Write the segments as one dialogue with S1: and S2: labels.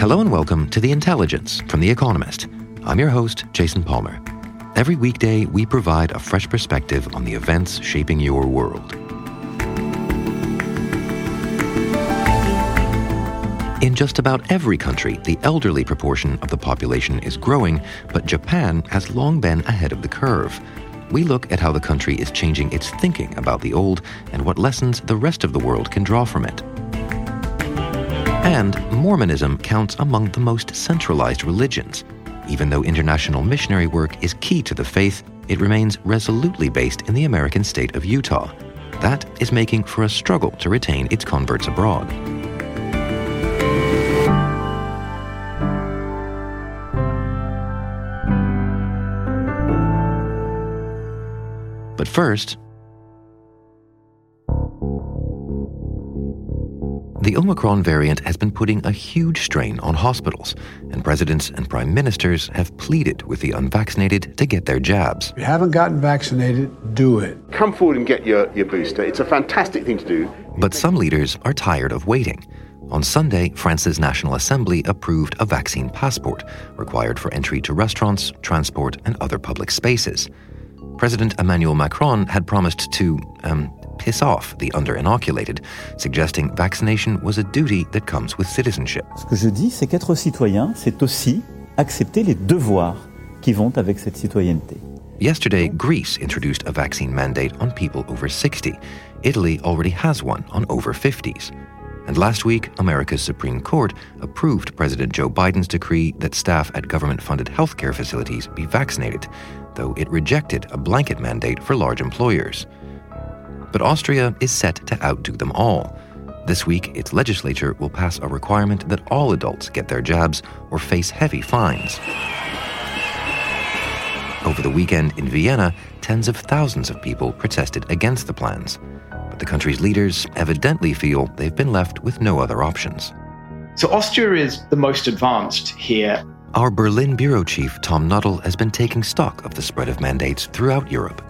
S1: Hello and welcome to The Intelligence from The Economist. I'm your host, Jason Palmer. Every weekday, we provide a fresh perspective on the events shaping your world. In just about every country, the elderly proportion of the population is growing, but Japan has long been ahead of the curve. We look at how the country is changing its thinking about the old and what lessons the rest of the world can draw from it. And Mormonism counts among the most centralized religions. Even though international missionary work is key to the faith, it remains resolutely based in the American state of Utah. That is making for a struggle to retain its converts abroad. But first, The Omicron variant has been putting a huge strain on hospitals, and presidents and prime ministers have pleaded with the unvaccinated to get their jabs.
S2: If you haven't gotten vaccinated, do it.
S3: Come forward and get your, your booster. It's a fantastic thing to do.
S1: But some leaders are tired of waiting. On Sunday, France's National Assembly approved a vaccine passport required for entry to restaurants, transport, and other public spaces. President Emmanuel Macron had promised to um, piss off the under-inoculated, suggesting vaccination was a duty that comes with citizenship.
S4: Ce que je dis, c'est qu'être citoyen, c'est aussi accepter les devoirs qui vont avec cette citoyenneté.
S1: Yesterday, Greece introduced a vaccine mandate on people over 60. Italy already has one on over 50s. And last week, America's Supreme Court approved President Joe Biden's decree that staff at government funded healthcare facilities be vaccinated, though it rejected a blanket mandate for large employers. But Austria is set to outdo them all. This week, its legislature will pass a requirement that all adults get their jabs or face heavy fines. Over the weekend in Vienna, tens of thousands of people protested against the plans. But the country's leaders evidently feel they've been left with no other options.
S5: So, Austria is the most advanced here.
S1: Our Berlin bureau chief, Tom Nuttall, has been taking stock of the spread of mandates throughout Europe.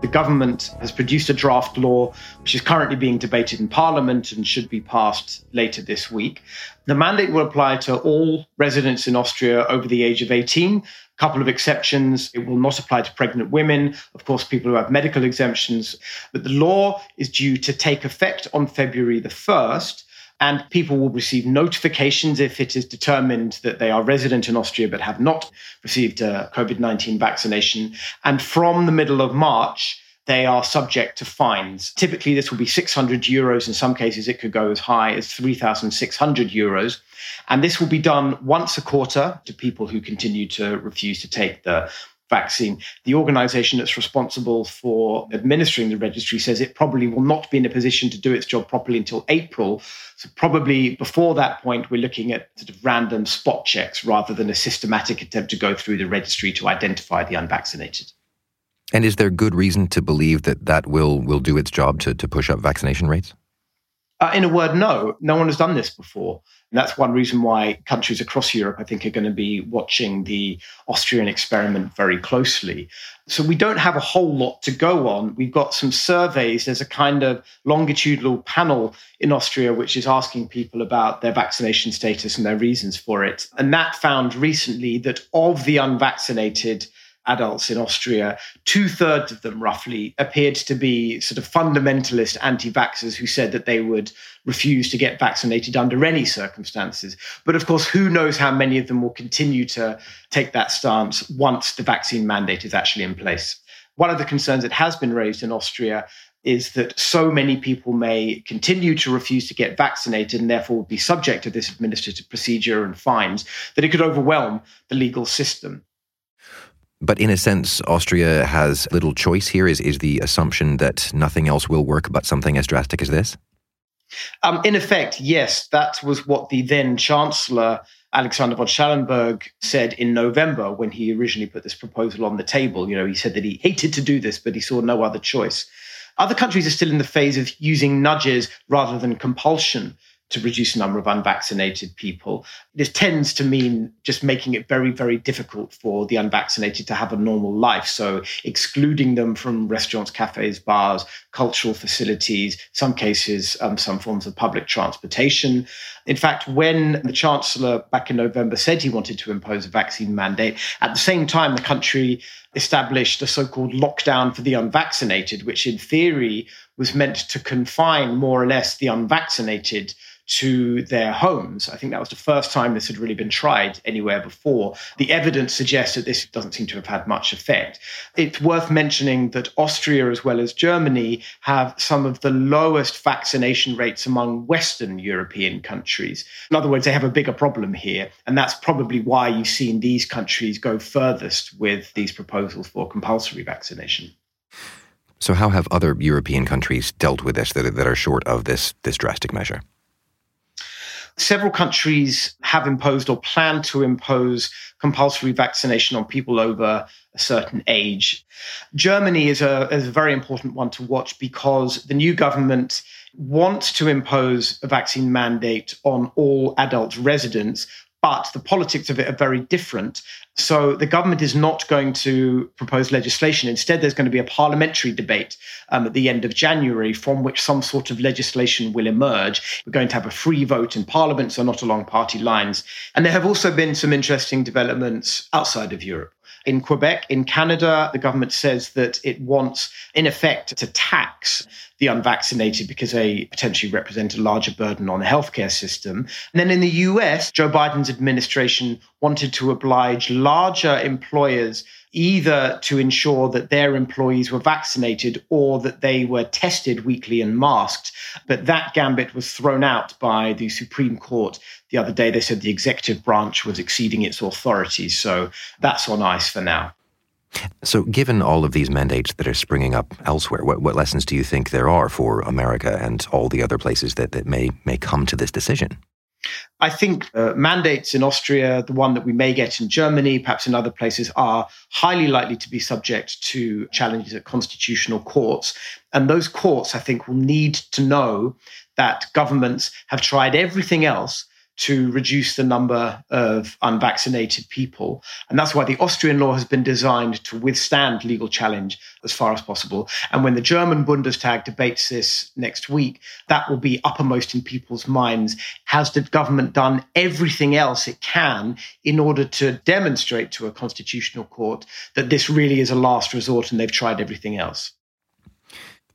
S5: The government has produced a draft law which is currently being debated in Parliament and should be passed later this week. The mandate will apply to all residents in Austria over the age of 18. A couple of exceptions. It will not apply to pregnant women, of course, people who have medical exemptions. But the law is due to take effect on February the 1st and people will receive notifications if it is determined that they are resident in Austria but have not received a COVID 19 vaccination. And from the middle of March, they are subject to fines. Typically, this will be 600 euros. In some cases, it could go as high as 3,600 euros. And this will be done once a quarter to people who continue to refuse to take the vaccine. The organization that's responsible for administering the registry says it probably will not be in a position to do its job properly until April. So, probably before that point, we're looking at sort of random spot checks rather than a systematic attempt to go through the registry to identify the unvaccinated.
S1: And is there good reason to believe that that will, will do its job to, to push up vaccination rates?
S5: Uh, in a word, no. No one has done this before. And that's one reason why countries across Europe, I think, are going to be watching the Austrian experiment very closely. So we don't have a whole lot to go on. We've got some surveys. There's a kind of longitudinal panel in Austria which is asking people about their vaccination status and their reasons for it. And that found recently that of the unvaccinated, adults in Austria, two thirds of them roughly appeared to be sort of fundamentalist anti vaxxers who said that they would refuse to get vaccinated under any circumstances. But of course, who knows how many of them will continue to take that stance once the vaccine mandate is actually in place. One of the concerns that has been raised in Austria is that so many people may continue to refuse to get vaccinated and therefore be subject to this administrative procedure and fines that it could overwhelm the legal system.
S1: But in a sense, Austria has little choice here. Is, is the assumption that nothing else will work but something as drastic as this?
S5: Um, in effect, yes, that was what the then Chancellor Alexander von Schallenberg said in November when he originally put this proposal on the table. You know, he said that he hated to do this, but he saw no other choice. Other countries are still in the phase of using nudges rather than compulsion to reduce the number of unvaccinated people. This tends to mean just making it very, very difficult for the unvaccinated to have a normal life. So excluding them from restaurants, cafes, bars, cultural facilities, some cases, um, some forms of public transportation. In fact, when the Chancellor back in November said he wanted to impose a vaccine mandate, at the same time, the country established a so called lockdown for the unvaccinated, which in theory was meant to confine more or less the unvaccinated to their homes. I think that was the first time this had really been tried anywhere before. The evidence suggests that this doesn't seem to have had much effect. It's worth mentioning that Austria, as well as Germany, have some of the lowest vaccination rates among Western European countries. In other words, they have a bigger problem here. And that's probably why you've seen these countries go furthest with these proposals for compulsory vaccination.
S1: So, how have other European countries dealt with this that are, that are short of this, this drastic measure?
S5: Several countries have imposed or plan to impose compulsory vaccination on people over a certain age. Germany is a, is a very important one to watch because the new government wants to impose a vaccine mandate on all adult residents, but the politics of it are very different. So the government is not going to propose legislation. Instead, there's going to be a parliamentary debate um, at the end of January from which some sort of legislation will emerge. We're going to have a free vote in parliament, so not along party lines. And there have also been some interesting developments outside of Europe. In Quebec, in Canada, the government says that it wants, in effect, to tax the unvaccinated because they potentially represent a larger burden on the healthcare system. And then in the US, Joe Biden's administration wanted to oblige larger employers either to ensure that their employees were vaccinated or that they were tested weekly and masked. But that gambit was thrown out by the Supreme Court the other day. They said the executive branch was exceeding its authority. So that's on ice for now.
S1: So, given all of these mandates that are springing up elsewhere, what, what lessons do you think there are for America and all the other places that, that may, may come to this decision?
S5: I think uh, mandates in Austria, the one that we may get in Germany, perhaps in other places, are highly likely to be subject to challenges at constitutional courts. And those courts, I think, will need to know that governments have tried everything else to reduce the number of unvaccinated people. And that's why the Austrian law has been designed to withstand legal challenge as far as possible. And when the German Bundestag debates this next week, that will be uppermost in people's minds. Has the government done everything else it can in order to demonstrate to a constitutional court that this really is a last resort and they've tried everything else?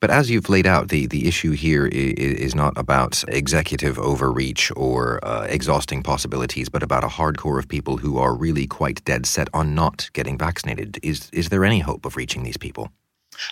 S1: But as you've laid out, the, the issue here is, not about executive overreach or uh, exhausting possibilities, but about a hardcore of people who are really quite dead set on not getting vaccinated. Is, is there any hope of reaching these people?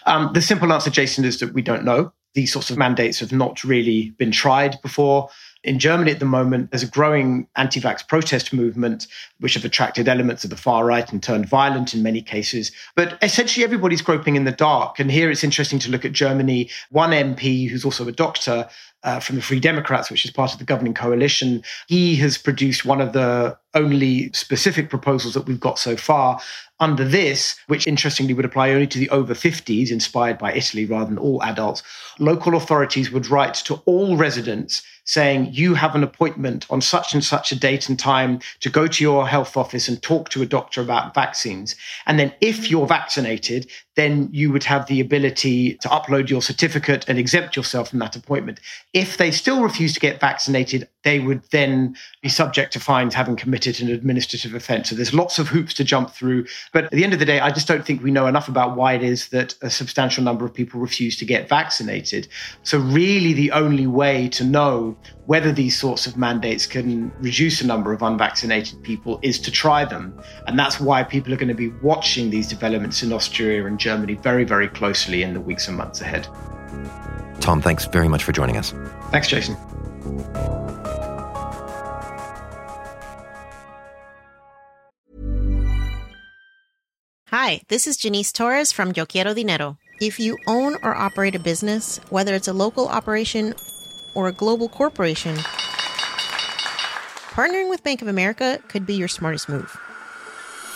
S5: Um, the simple answer, Jason, is that we don't know. These sorts of mandates have not really been tried before. In Germany at the moment, there's a growing anti vax protest movement, which have attracted elements of the far right and turned violent in many cases. But essentially, everybody's groping in the dark. And here it's interesting to look at Germany. One MP, who's also a doctor, uh, from the Free Democrats, which is part of the governing coalition. He has produced one of the only specific proposals that we've got so far under this, which interestingly would apply only to the over 50s, inspired by Italy rather than all adults. Local authorities would write to all residents saying you have an appointment on such and such a date and time to go to your health office and talk to a doctor about vaccines. And then if you're vaccinated, then you would have the ability to upload your certificate and exempt yourself from that appointment. If they still refuse to get vaccinated, they would then be subject to fines having committed an administrative offense. So there's lots of hoops to jump through. But at the end of the day, I just don't think we know enough about why it is that a substantial number of people refuse to get vaccinated. So, really, the only way to know whether these sorts of mandates can reduce the number of unvaccinated people is to try them. And that's why people are going to be watching these developments in Austria and Germany very, very closely in the weeks and months ahead.
S1: Tom, thanks very much for joining us.
S5: Thanks, Jason.
S6: Hi, this is Janice Torres from Yo Quiero Dinero. If you own or operate a business, whether it's a local operation or a global corporation, partnering with Bank of America could be your smartest move.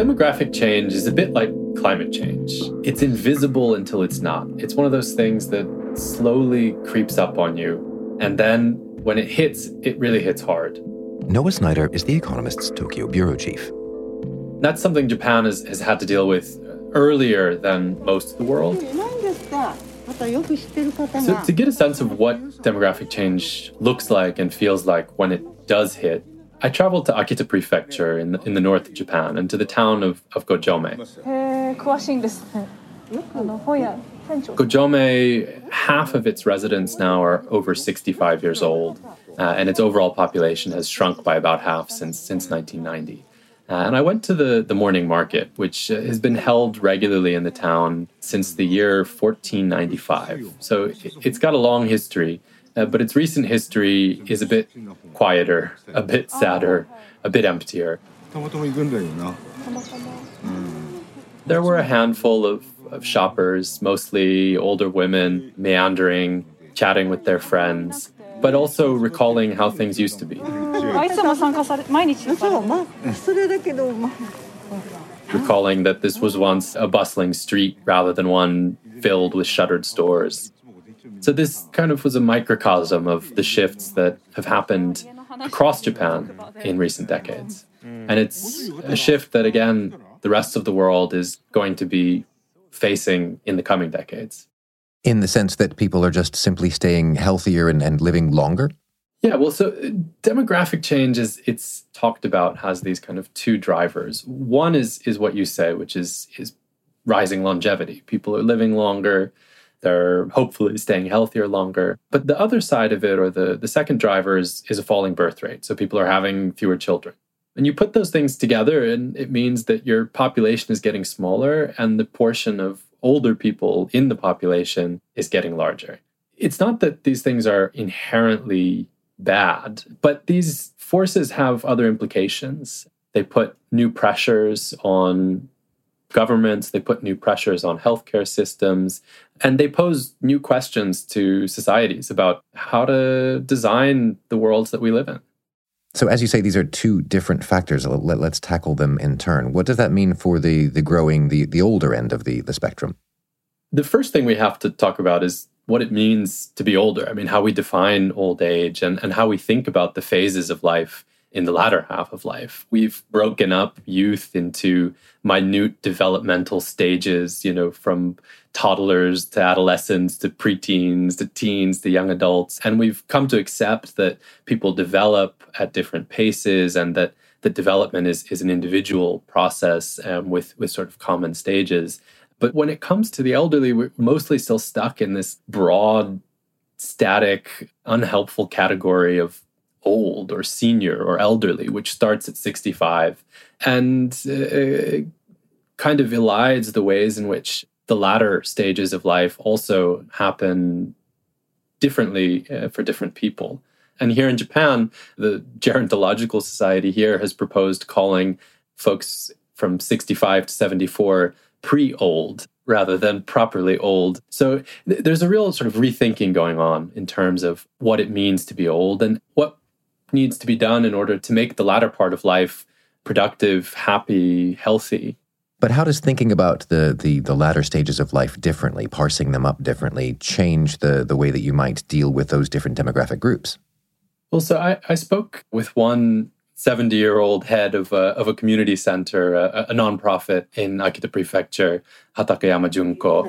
S7: Demographic change is a bit like climate change. It's invisible until it's not. It's one of those things that slowly creeps up on you. And then when it hits, it really hits hard.
S1: Noah Sneider is The Economist's Tokyo bureau chief.
S7: That's something Japan has, has had to deal with earlier than most of the world. So, to get a sense of what demographic change looks like and feels like when it does hit, I traveled to Akita Prefecture in the, in the north of Japan and to the town of, of Gojome. Gojome, half of its residents now are over 65 years old, uh, and its overall population has shrunk by about half since, since 1990. Uh, and I went to the, the morning market, which uh, has been held regularly in the town since the year 1495. So it, it's got a long history. Uh, but its recent history is a bit quieter, a bit sadder, a bit emptier. There were a handful of, of shoppers, mostly older women, meandering, chatting with their friends, but also recalling how things used to be. Recalling that this was once a bustling street rather than one filled with shuttered stores. So this kind of was a microcosm of the shifts that have happened across Japan in recent decades. And it's a shift that, again, the rest of the world is going to be facing in the coming decades.
S1: In the sense that people are just simply staying healthier and, and living longer?
S7: Yeah, well, so uh, demographic change is it's talked about has these kind of two drivers. One is is what you say, which is is rising longevity. People are living longer, they're hopefully staying healthier longer. But the other side of it, or the, the second driver, is, is a falling birth rate. So people are having fewer children. And you put those things together, and it means that your population is getting smaller, and the portion of older people in the population is getting larger. It's not that these things are inherently bad, but these forces have other implications. They put new pressures on governments, they put new pressures on healthcare systems, and they pose new questions to societies about how to design the worlds that we live in.
S1: So, as you say, these are two different factors. Let, us tackle them in turn. What does that mean for the the growing, the the older end of the the spectrum?
S7: The first thing we have to talk about is what it means to be older. I mean, how we define old age and, and how we think about the phases of life in the latter half of life. We've broken up youth into minute developmental stages, you know, from toddlers to adolescents to preteens to teens to young adults. And we've come to accept that people develop at different paces and that the development is, is an individual process um, with, with sort of common stages. But when it comes to the elderly, we're mostly still stuck in this broad, static, unhelpful category of old or senior or elderly, which starts at 65 and uh, kind of elides the ways in which the latter stages of life also happen differently uh, for different people. And here in Japan, the Gerontological Society here has proposed calling folks from 65 to 74 pre old rather than properly old. So th- there's a real sort of rethinking going on in terms of what it means to be old and what needs to be done in order to make the latter part of life productive, happy, healthy.
S1: But how does thinking about the, the, the latter stages of life differently, parsing them up differently, change the, the way that you might deal with those different demographic groups?
S7: Well, so I, I spoke with one 70 year old head of a, of a community center, a, a nonprofit in Akita Prefecture, Hatakeyama Junko.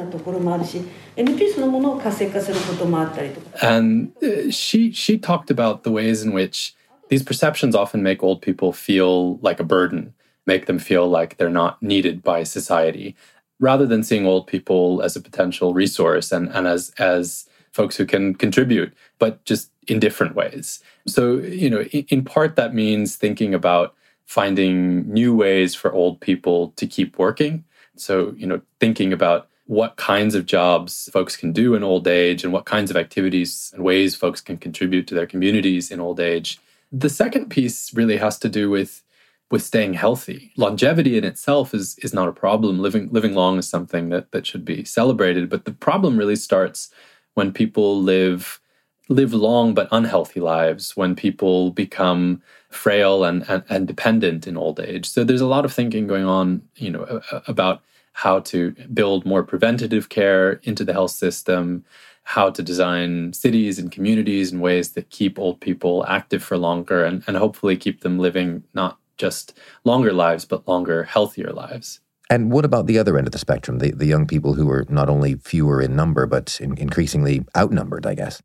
S7: And uh, she, she talked about the ways in which these perceptions often make old people feel like a burden, make them feel like they're not needed by society. rather than seeing old people as a potential resource and, and as as folks who can contribute, but just in different ways. So, you know, in, in part that means thinking about finding new ways for old people to keep working. So, you know, thinking about what kinds of jobs folks can do in old age and what kinds of activities and ways folks can contribute to their communities in old age. The second piece really has to do with with staying healthy. Longevity in itself is is not a problem. Living living long is something that that should be celebrated, but the problem really starts when people live live long but unhealthy lives, when people become frail and, and, and dependent in old age. So there's a lot of thinking going on, you know, about how to build more preventative care into the health system, how to design cities and communities in ways that keep old people active for longer and, and hopefully keep them living not just longer lives, but longer, healthier lives.
S1: And what about the other end of the spectrum, the, the young people who are not only fewer in number, but in, increasingly outnumbered, I guess?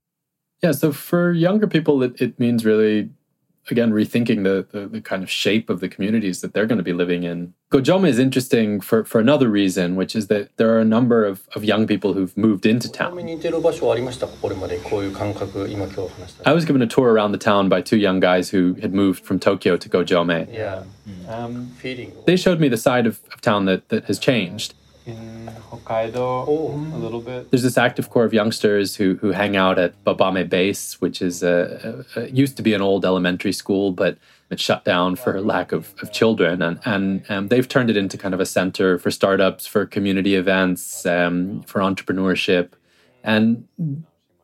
S7: Yeah, so for younger people, it, it means really again rethinking the, the, the kind of shape of the communities that they're going to be living in. Gojome is interesting for for another reason, which is that there are a number of, of young people who've moved into town. I was given a tour around the town by two young guys who had moved from Tokyo to Gojome.
S8: Yeah, um,
S7: They showed me the side of, of town that, that has changed
S8: in Hokkaido oh. a little bit.
S7: There's this active core of youngsters who who hang out at Babame Base, which is a, a, a, used to be an old elementary school, but it shut down for lack of, of children, and and um, they've turned it into kind of a center for startups, for community events, um, for entrepreneurship, and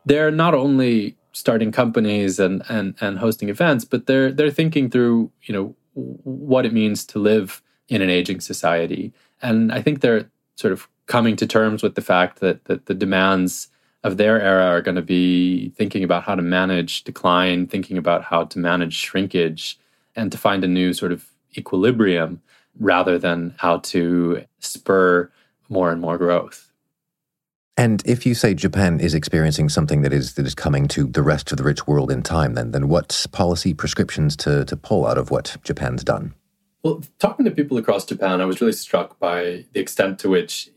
S7: they're not only starting companies and and and hosting events, but they're they're thinking through you know what it means to live in an aging society, and I think they're sort of coming to terms with the fact that, that the demands of their era are going to be thinking about how to manage decline, thinking about how to manage shrinkage, and to find a new sort of equilibrium rather than how to spur more and more growth.
S1: And if you say Japan is experiencing something that is that is coming to the rest of the rich world in time, then then what policy prescriptions to to pull out of what Japan's done?
S7: Well, talking to people across Japan, I was really struck by the extent to which,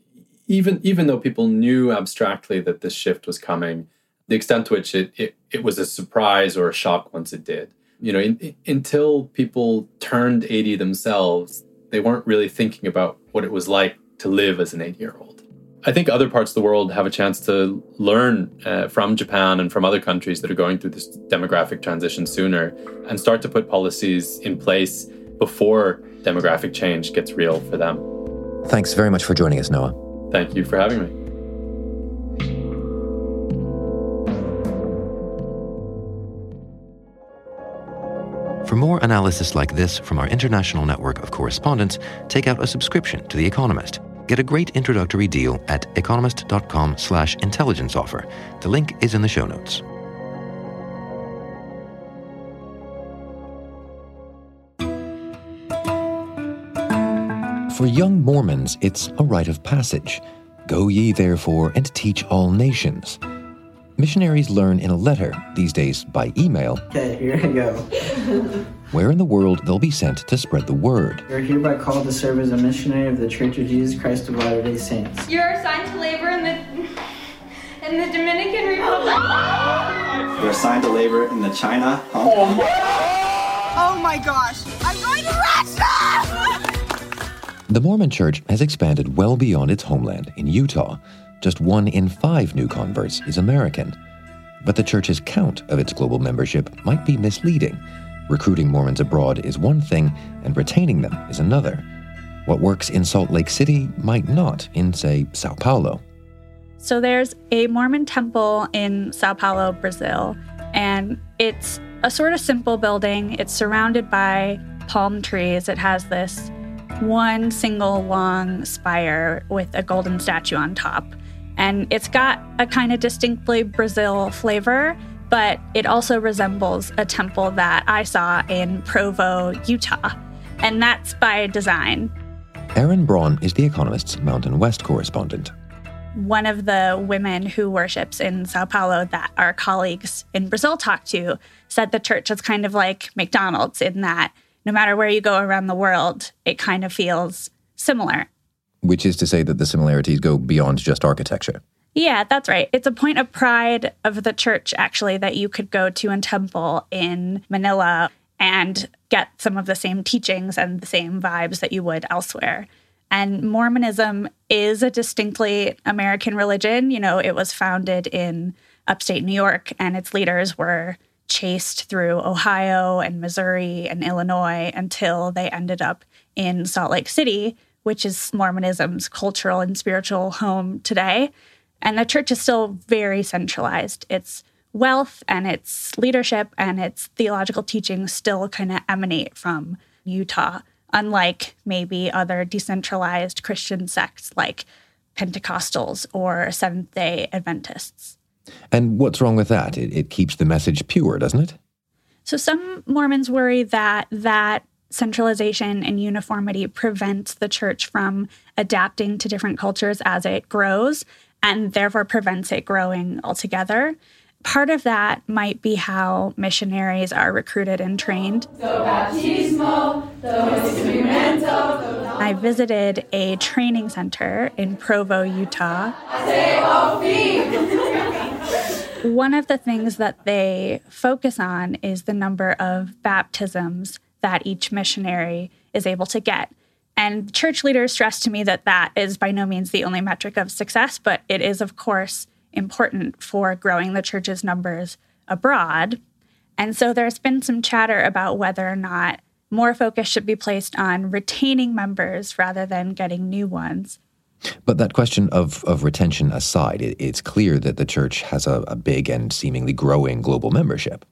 S7: even even though people knew abstractly that this shift was coming, the extent to which it it, it was a surprise or a shock once it did. You know, in, in, until people turned 80 themselves, they weren't really thinking about what it was like to live as an 80 year old. I think other parts of the world have a chance to learn uh, from Japan and from other countries that are going through this demographic transition sooner and start to put policies in place before demographic change gets real for them.
S1: Thanks very much for joining us, Noah.
S7: Thank you for having me.
S1: For more analysis like this from our international network of correspondents, take out a subscription to The Economist. Get a great introductory deal at economist.com slash intelligence offer. The link is in the show notes. For young Mormons, it's a rite of passage. Go ye therefore and teach all nations. Missionaries learn in a letter, these days by email.
S9: Okay, here I go.
S1: where in the world they'll be sent to spread the word.
S9: You're hereby called to serve as a missionary of the Church of Jesus Christ of Latter day Saints.
S10: You're assigned to labor in the, in the Dominican Republic.
S11: You're assigned to labor in the China.
S12: Huh? Oh my oh gosh! I'm going
S1: The Mormon Church has expanded well beyond its homeland in Utah. Just one in five new converts is American. But the church's count of its global membership might be misleading. Recruiting Mormons abroad is one thing, and retaining them is another. What works in Salt Lake City might not in, say, Sao Paulo.
S13: So there's a Mormon temple in Sao Paulo, Brazil, and it's a sort of simple building. It's surrounded by palm trees. It has this one single long spire with a golden statue on top. And it's got a kind of distinctly Brazil flavor, but it also resembles a temple that I saw in Provo, Utah. And that's by design.
S1: Erin Braun is The Economist's Mountain West correspondent.
S13: One of the women who worships in Sao Paulo that our colleagues in Brazil talked to said the church is kind of like McDonald's in that no matter where you go around the world, it kind of feels similar.
S1: Which is to say that the similarities go beyond just architecture.
S13: Yeah, that's right. It's a point of pride of the church, actually, that you could go to a temple in Manila and get some of the same teachings and the same vibes that you would elsewhere. And Mormonism is a distinctly American religion. You know, it was founded in upstate New York, and its leaders were chased through Ohio and Missouri and Illinois until they ended up in Salt Lake City, which is Mormonism's cultural and spiritual home today. And the church is still very centralized. Its wealth and its leadership and its theological teachings still kind of emanate from Utah, unlike maybe other decentralized Christian sects like Pentecostals or Seventh day Adventists.
S1: And what's wrong with that? It, it keeps the message pure, doesn't it?
S13: So some Mormons worry that that centralization and uniformity prevents the church from adapting to different cultures as it grows and therefore prevents it growing altogether. Part of that might be how missionaries are recruited and trained. I visited a training center in Provo, Utah. One of the things that they focus on is the number of baptisms that each missionary is able to get. And church leaders stress to me that that is by no means the only metric of success, but it is, of course, important for growing the church's numbers abroad. And so there's been some chatter about whether or not more focus should be placed on retaining members rather than getting new ones.
S1: But that question of, of retention aside, it, it's clear that the church has a, a big and seemingly growing global membership.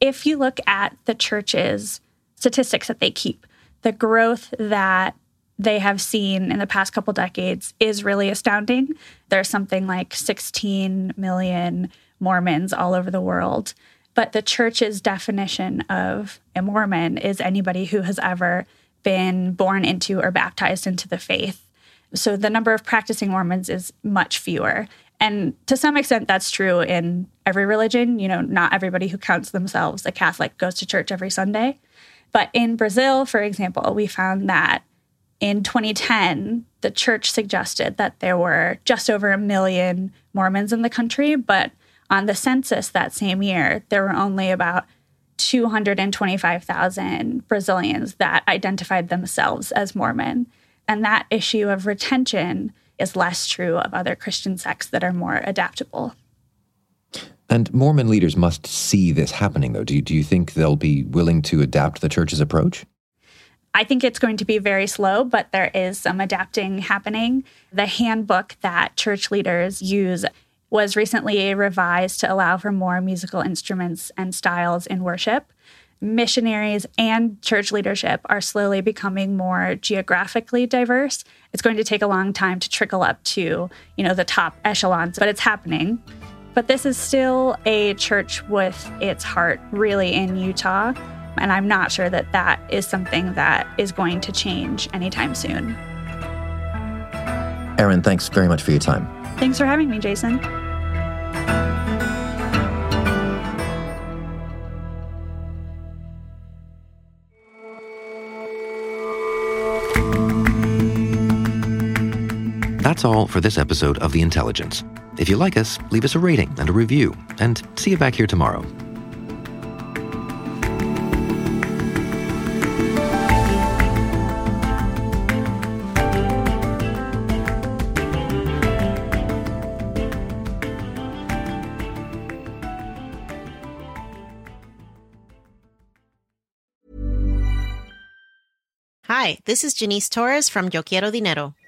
S13: If you look at the church's statistics that they keep, the growth that they have seen in the past couple decades is really astounding. There's something like 16 million Mormons all over the world. But the church's definition of a Mormon is anybody who has ever been born into or baptized into the faith. So the number of practicing Mormons is much fewer. And to some extent, that's true in every religion. You know, not everybody who counts themselves a Catholic goes to church every Sunday. But in Brazil, for example, we found that in 2010, the church suggested that there were just over a million Mormons in the country, but on the census that same year, there were only about 225,000 Brazilians that identified themselves as Mormon. And that issue of retention is less true of other Christian sects that are more adaptable.
S1: And Mormon leaders must see this happening, though. Do you, do you think they'll be willing to adapt the church's approach?
S13: I think it's going to be very slow, but there is some adapting happening. The handbook that church leaders use was recently revised to allow for more musical instruments and styles in worship. Missionaries and church leadership are slowly becoming more geographically diverse. It's going to take a long time to trickle up to, you know, the top echelons, but it's happening. But this is still a church with its heart really in Utah. And I'm not sure that that is something that is going to change anytime soon.
S1: Erin, thanks very much for your time.
S13: Thanks for having me, Jason.
S1: That's all for this episode of The Intelligence. If you like us, leave us a rating and a review, and see you back here tomorrow.
S6: Hi, this is Janice Torres from Yo Quiero Dinero.